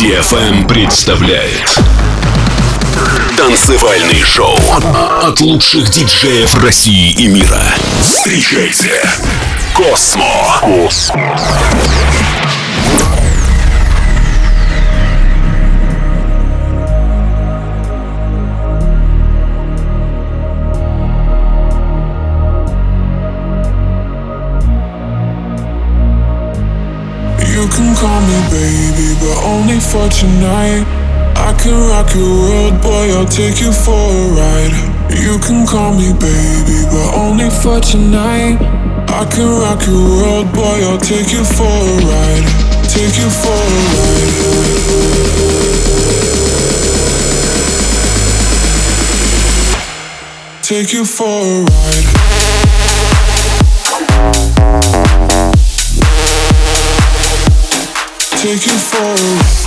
DFM представляет Танцевальный шоу от лучших диджеев России и мира. Встречайте Космо. Космо. You can call me baby, only for tonight. I can rock your world, boy, I'll take you for a ride. You can call me baby, but only for tonight. I can rock your world, boy, I'll take you for a ride. Take you for a ride. Take you for a ride. Take you for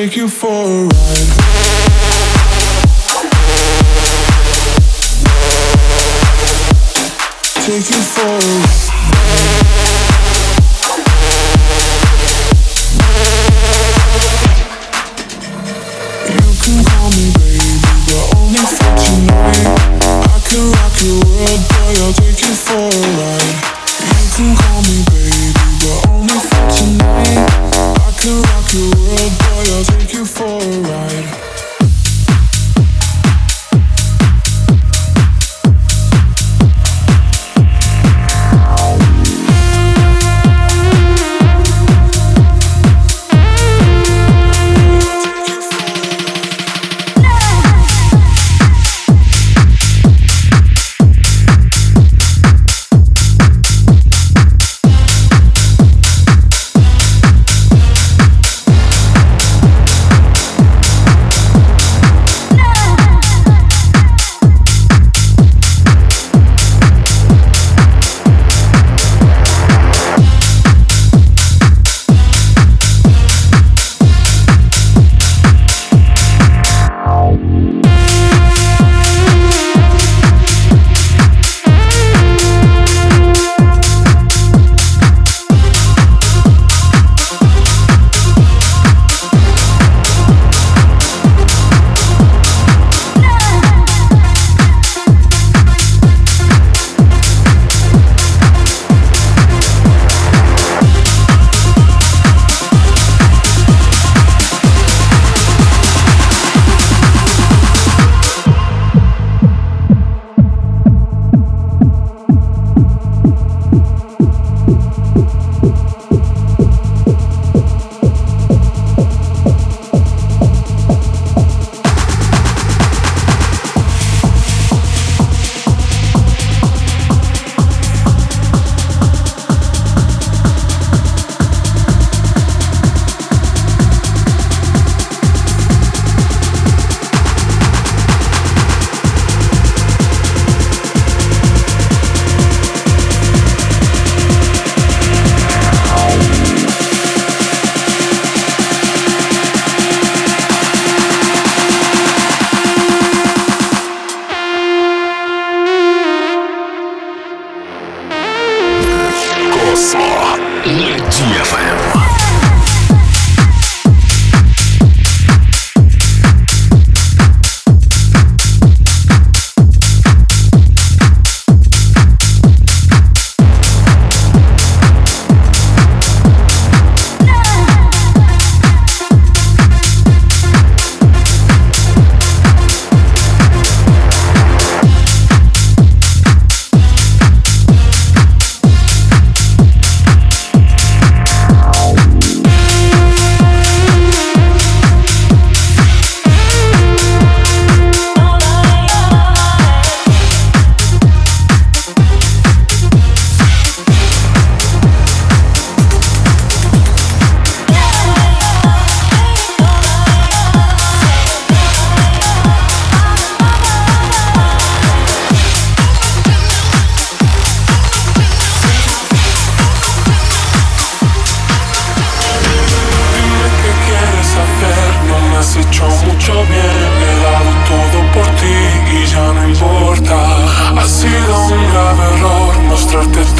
Take you for a ride. Take you for a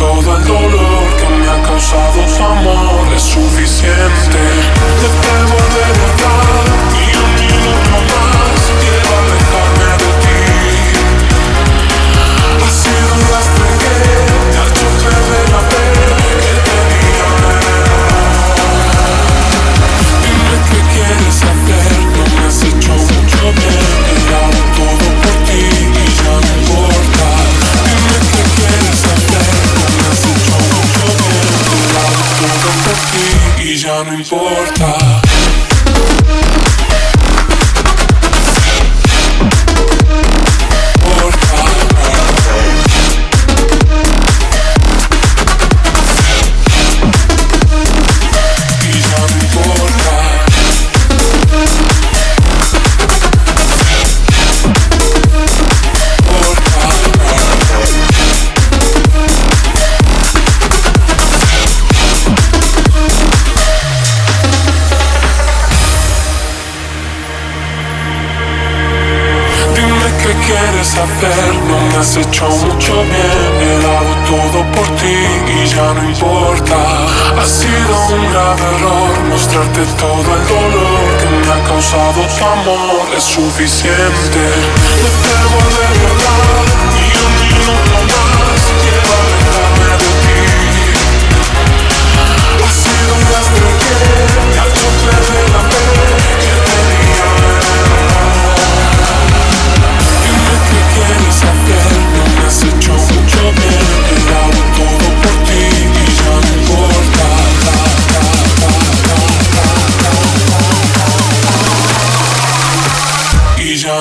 todo el dolor que me ha causado tu amor es suficiente. Te devolveré hecho mucho bien, he dado todo por ti y ya no importa. Ha sido un grave error mostrarte todo el dolor que me ha causado tu amor, es suficiente. No te volveré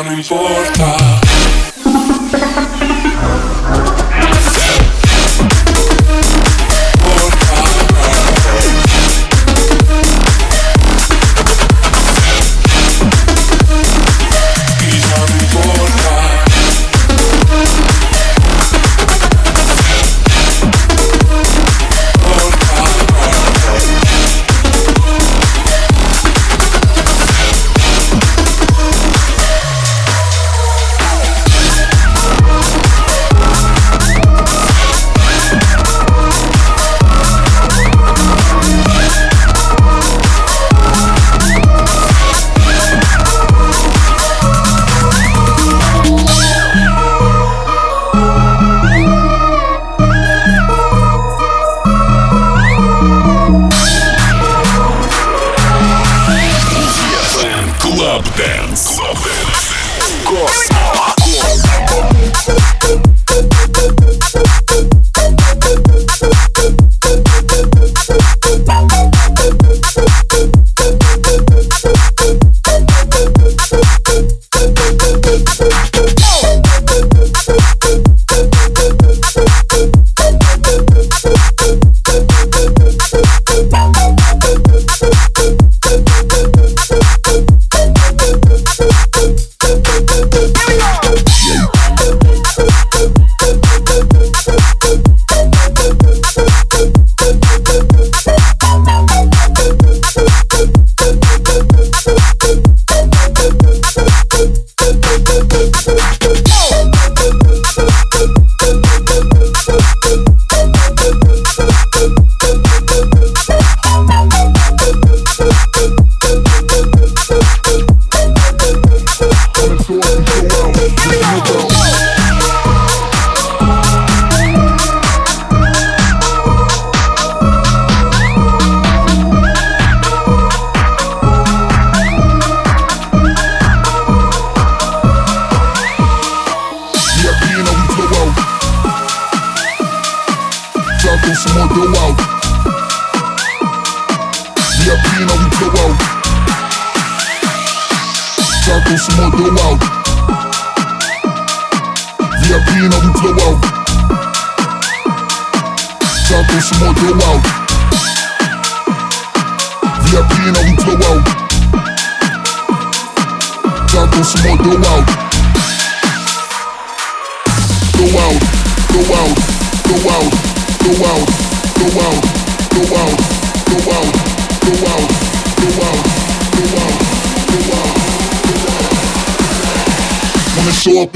Johnny Boy.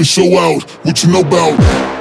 Show out. What you know about?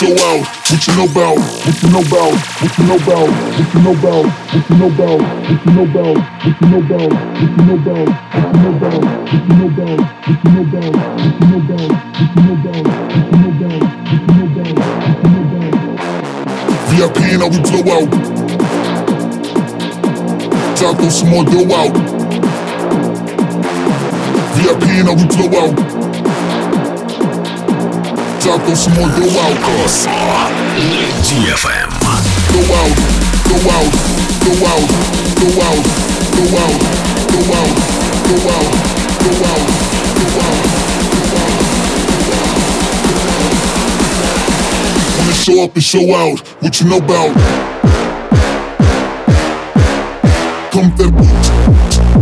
What you know about? What you know about? What you know about? What you know about? What you know about? What you know about? What you know about? What you know about? What you know about? What you know about? What you know about? What you know about? What you know about? What you know about? What you know about? What you know about? VIP and how we blow out. Throw some more dough out. VIP and how we blow out. Tacos Modualcos. DFM. Go out, go out, go out, go out, go out, go out, go out, go out, go out. Wanna show up and show out, what you know about? Come that boot.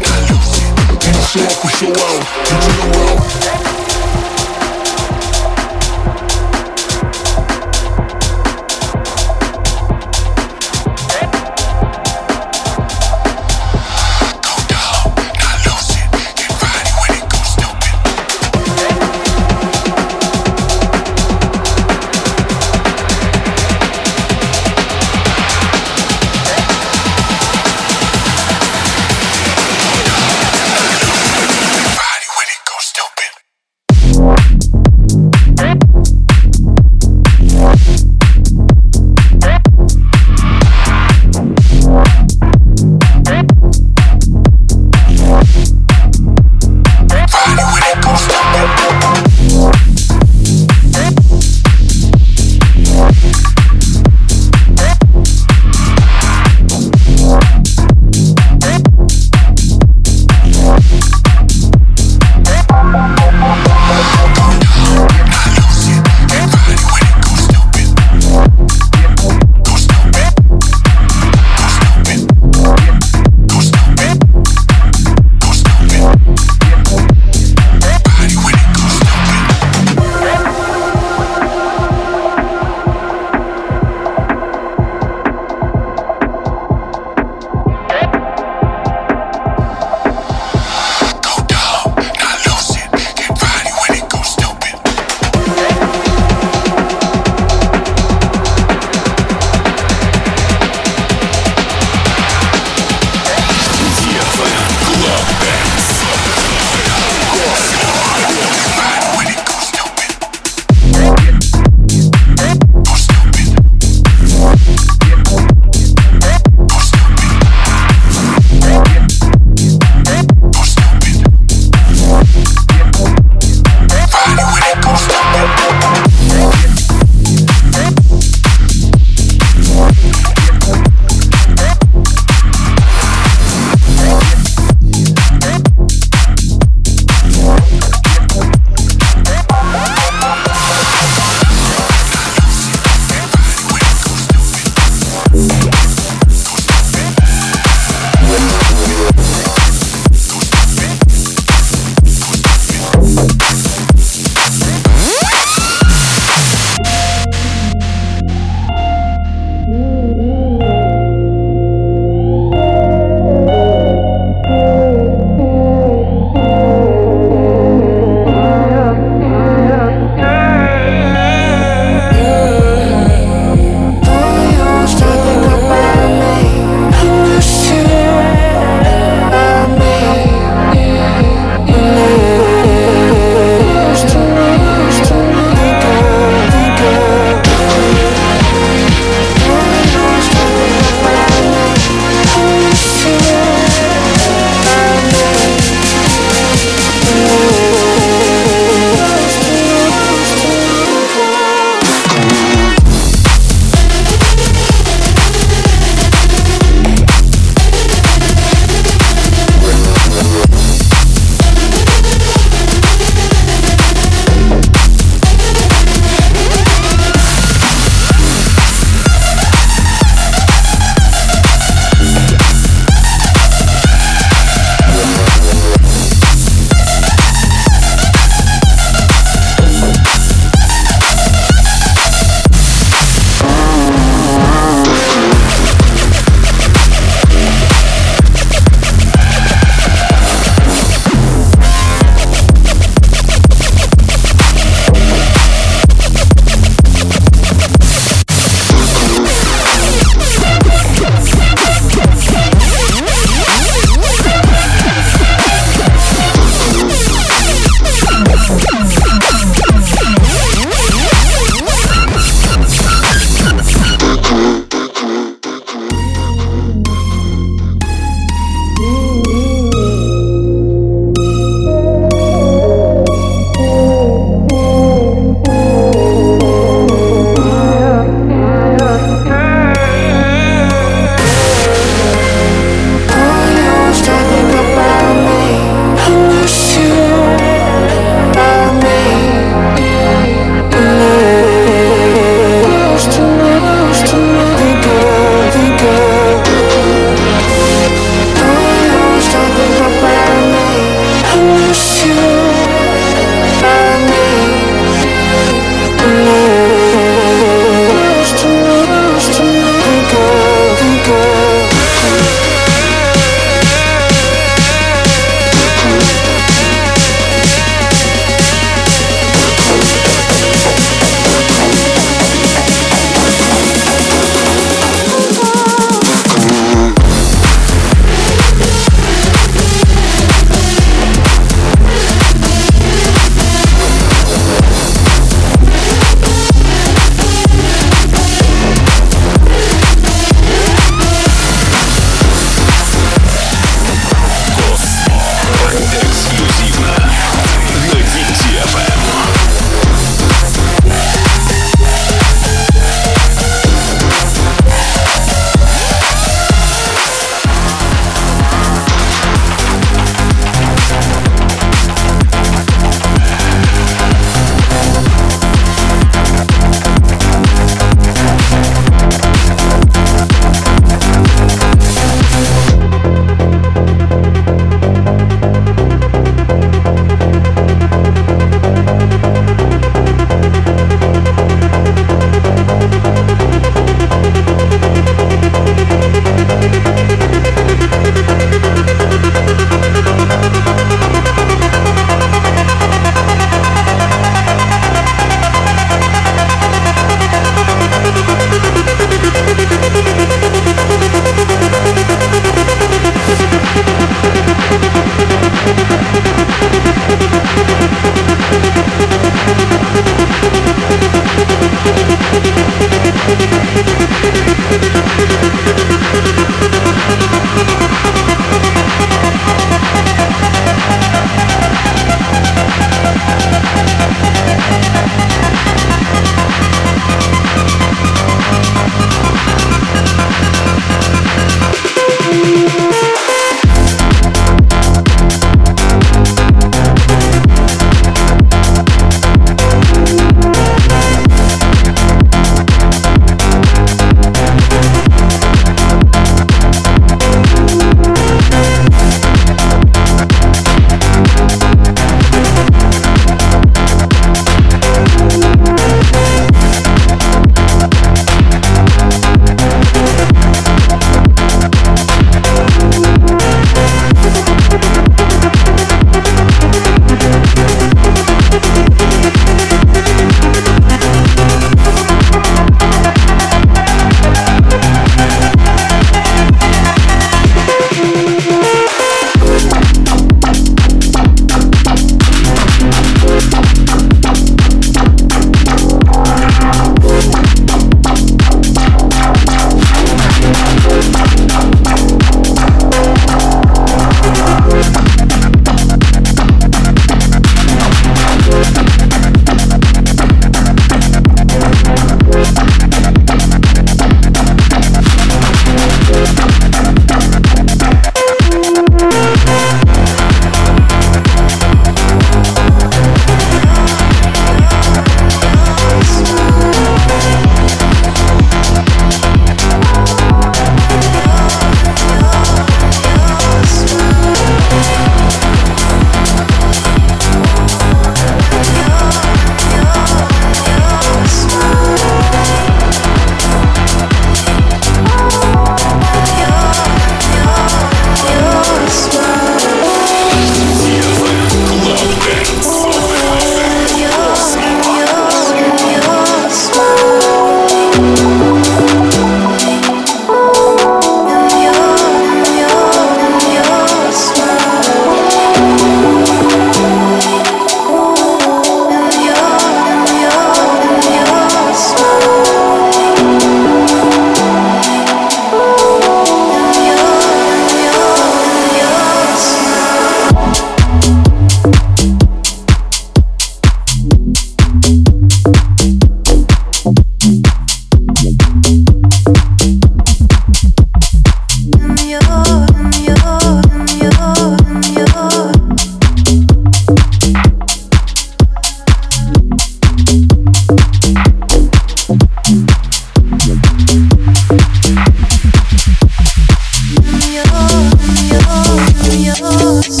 yours.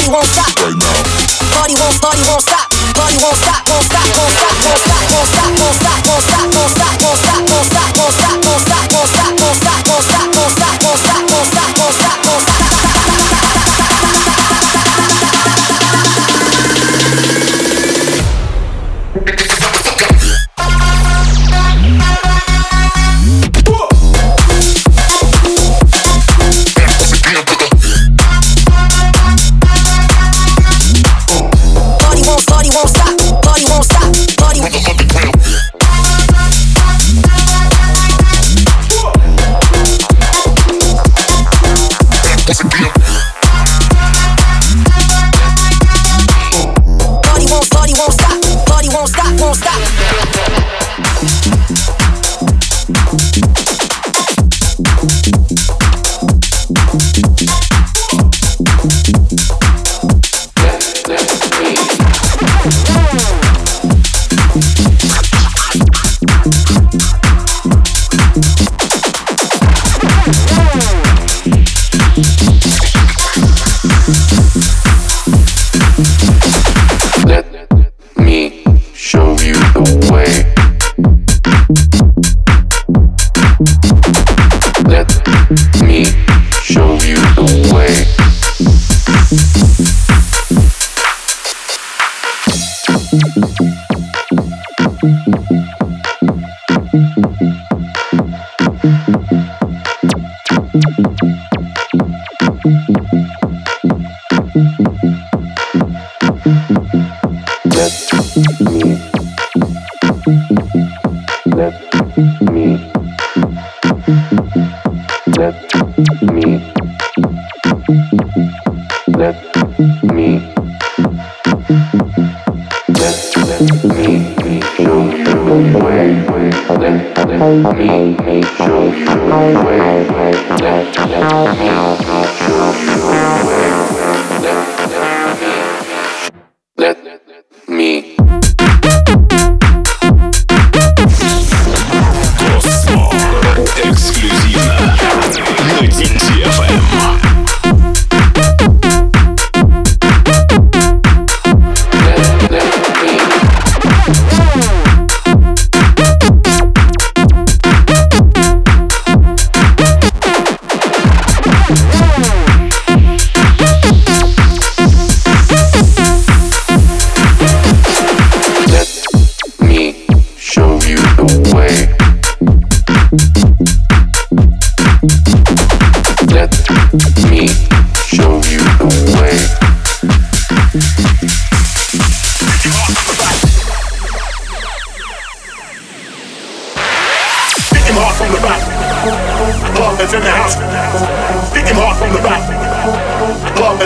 party won't stop right now. Party won't, party won't stop. Party won't stop, won't stop, won't stop, won't stop.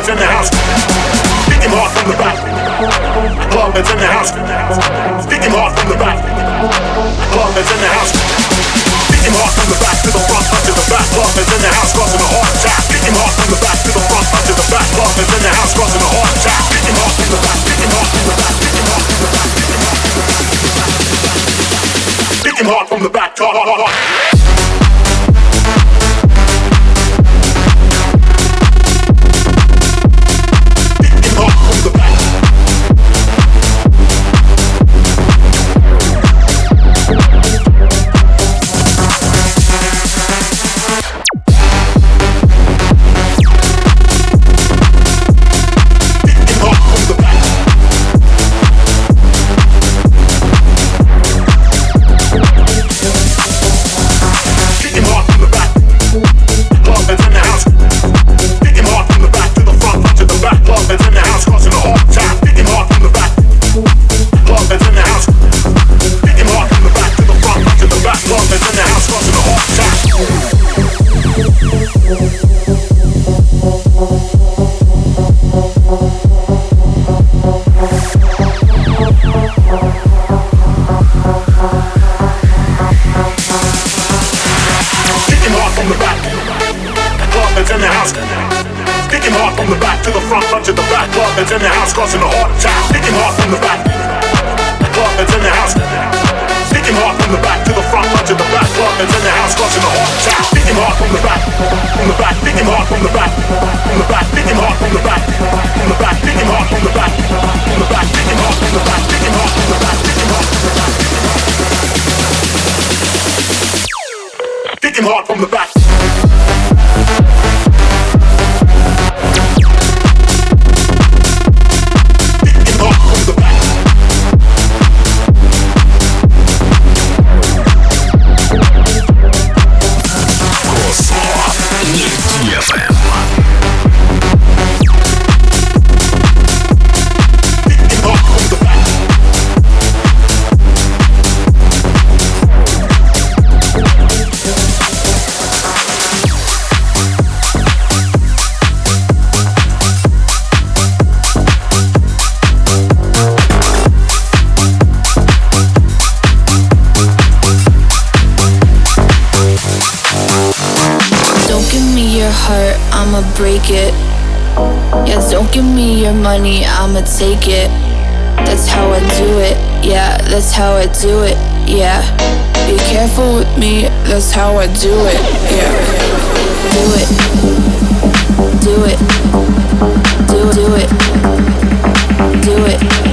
Ballers in the house. Kick him hard from the back. Ballers in the house. Kick him hard from the back. Ballers in the house. Kick him hard from the back to the front, up to the back. Ballers in the house, causing a heart attack. Kick him hard from the back to the front, up to the back. Ballers in the house, causing a heart attack. Kick him hard from the back. Kick him hard from the back. Kick him hard from the back. Kick him hard from the back. Kick him hard from the back. from the back, hard from the back, from the back, hard from the back, from the back, hard from the back, hit him hard from the back, hit him hard from the back, hit him hard from the back. make it. Yeah, don't give me your money, I'ma take it. That's how I do it, yeah, that's how I do it, yeah. Be careful with me, that's how I do it, yeah. Do it, do it, do it, do it, do it.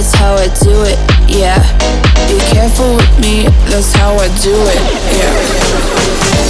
that's how I do it, yeah. Be careful with me, that's how I do it, yeah.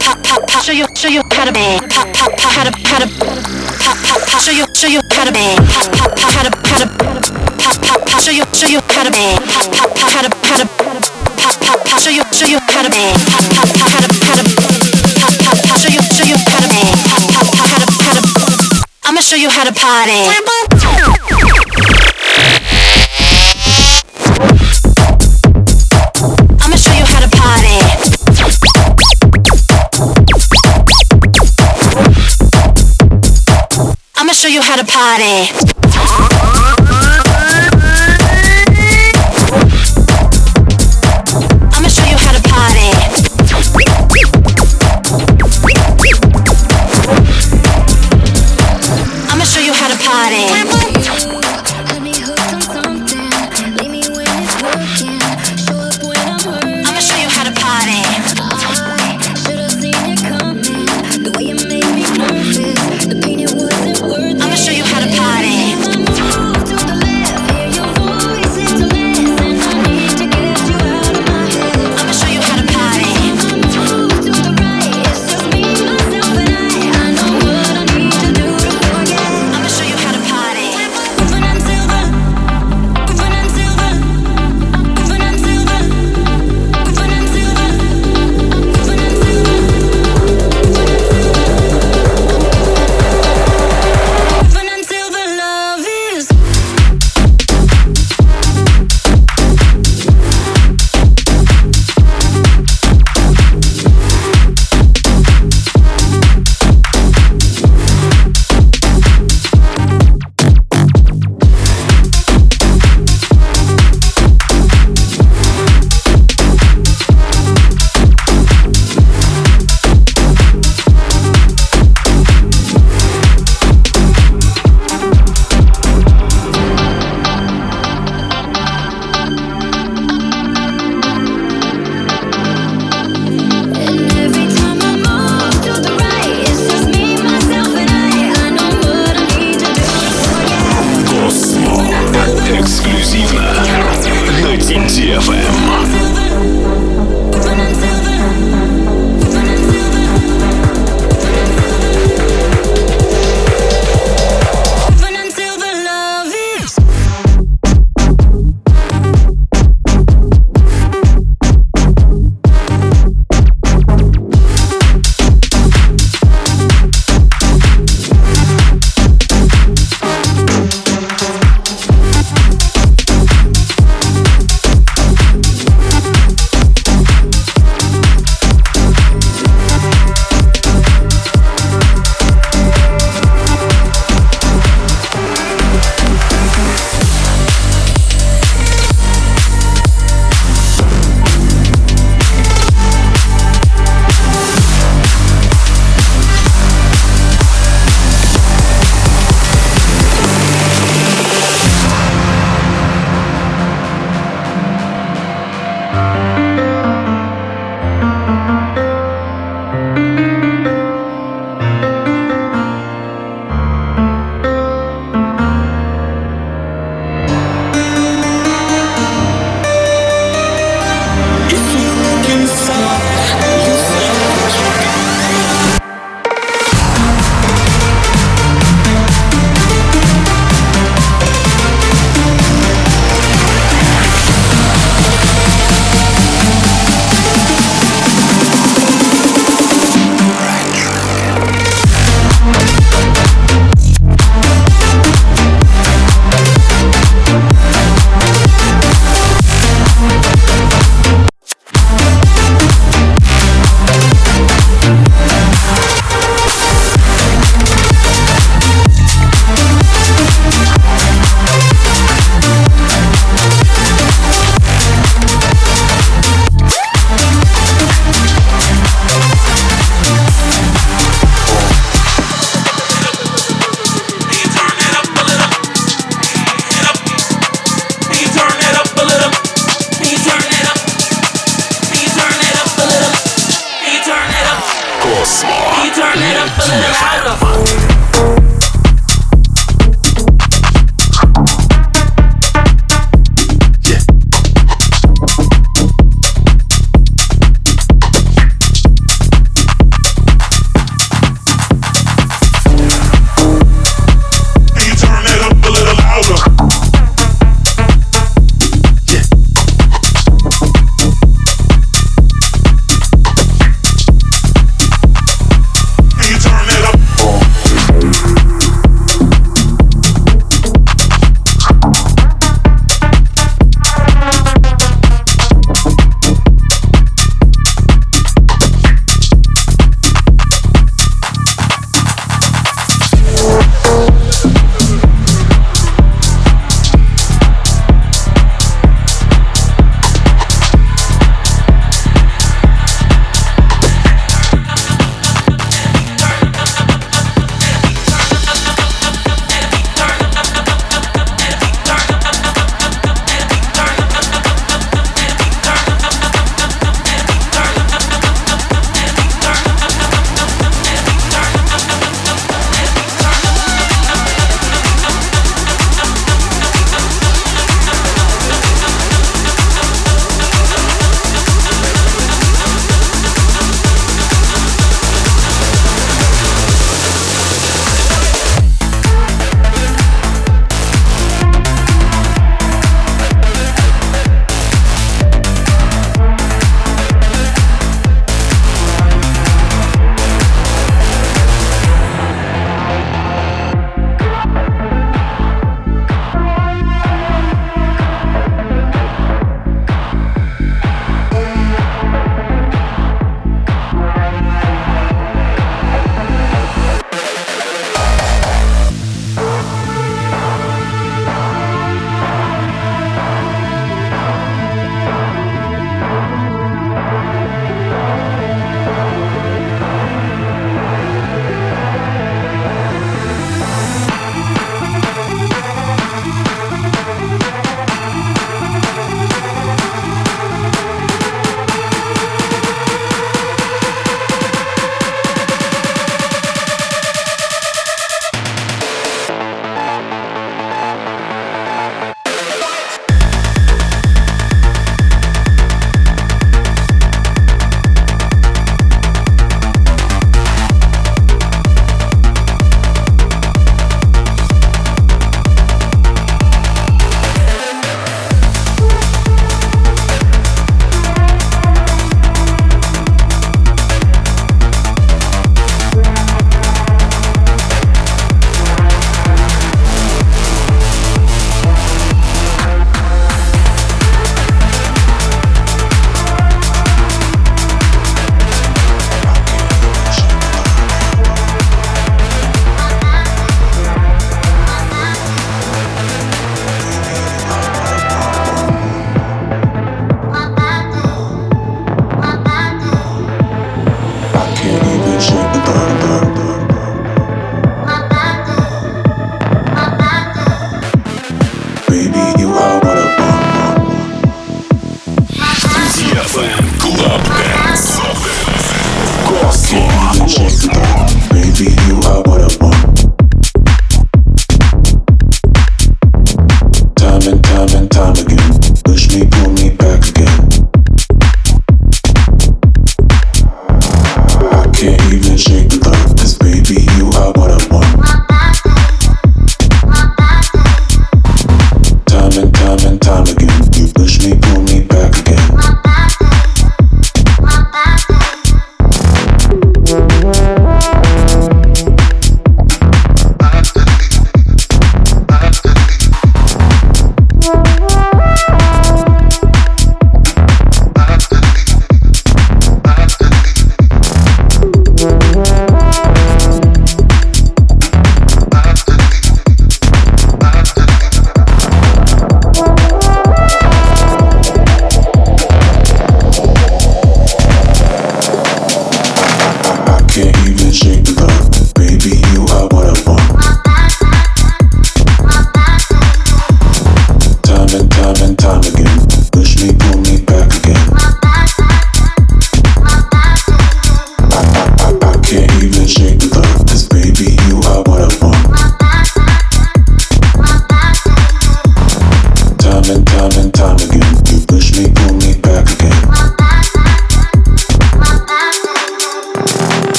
show you show you how to how to how to show you show you how to how to how to show you show you how to how to how to show you show you how to how to how to I'ma show you how to party. I'ma show you how to party.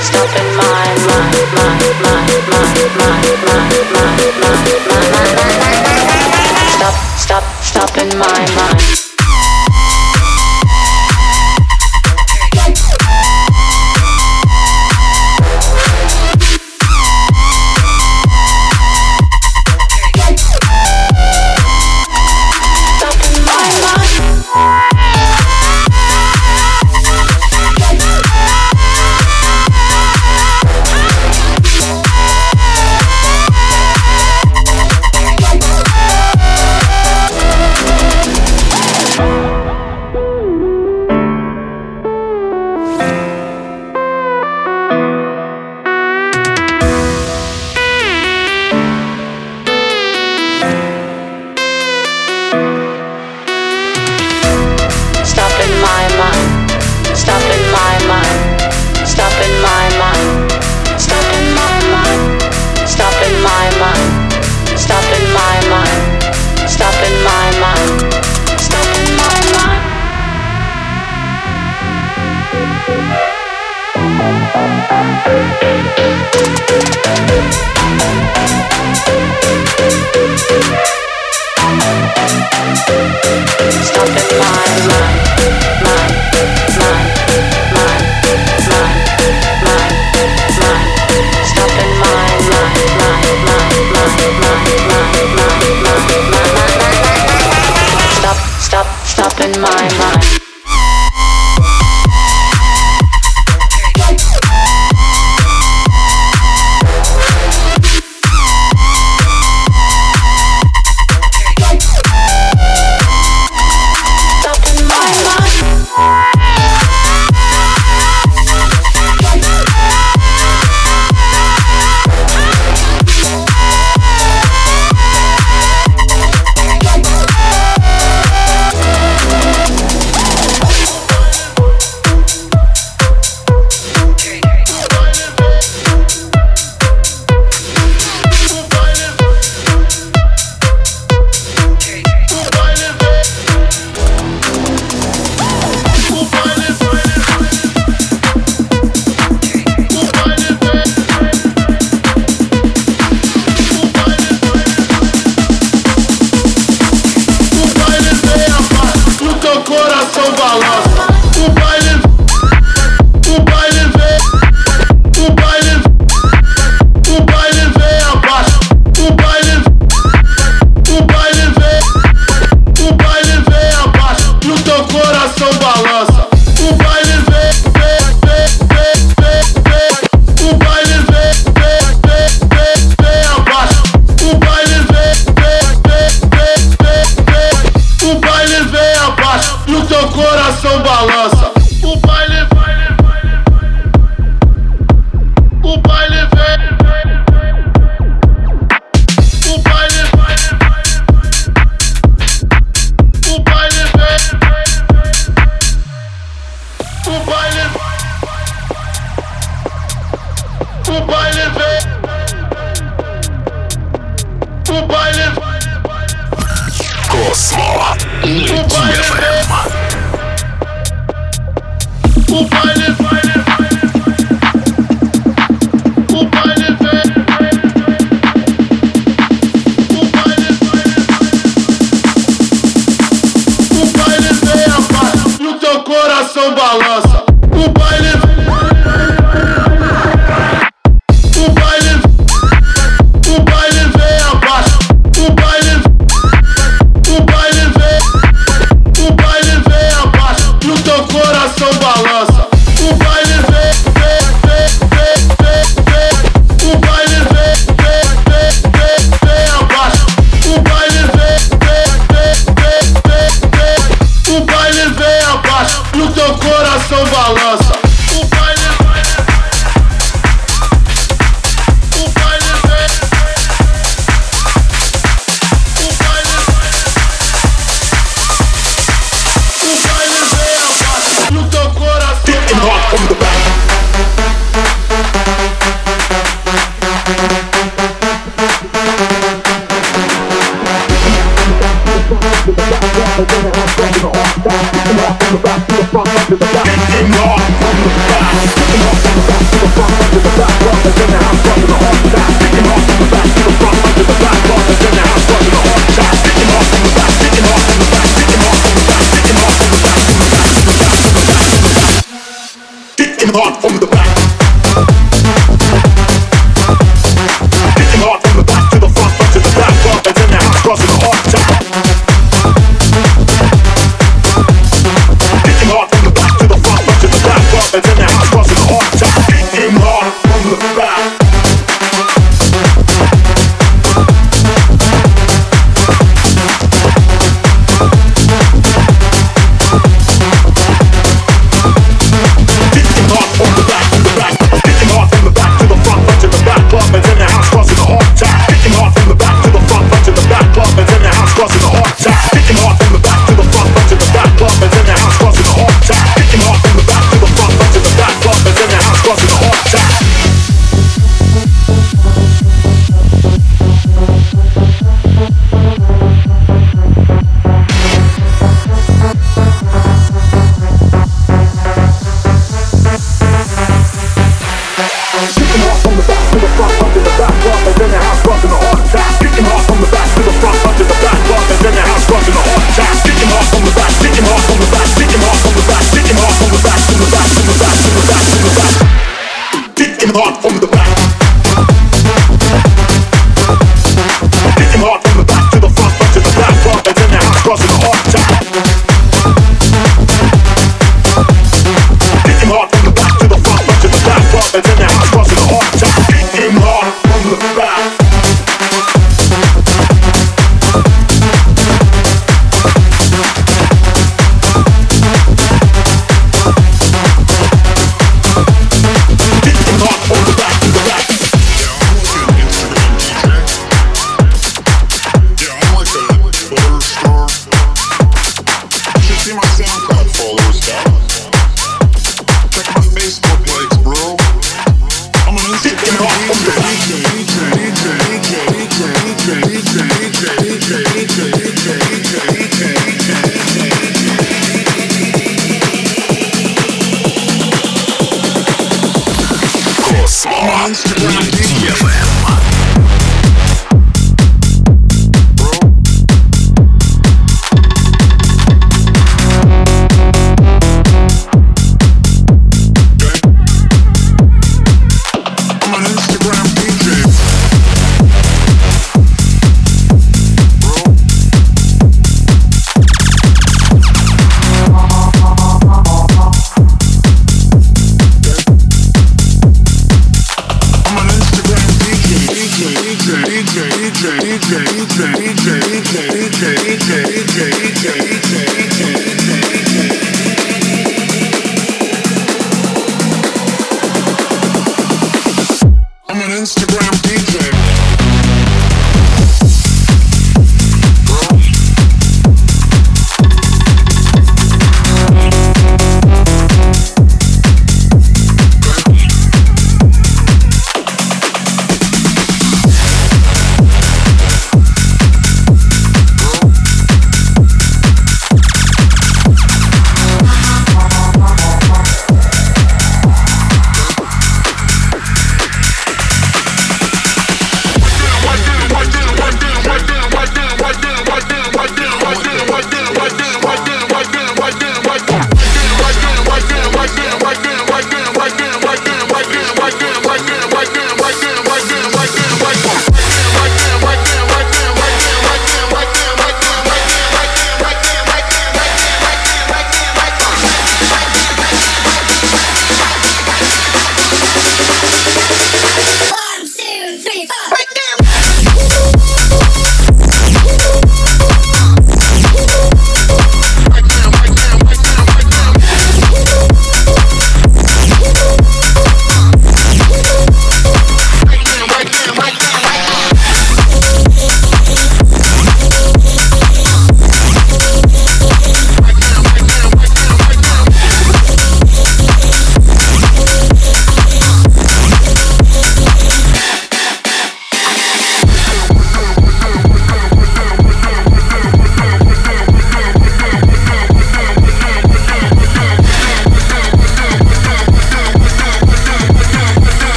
stop Stop! Stop! in my mind coração balança. O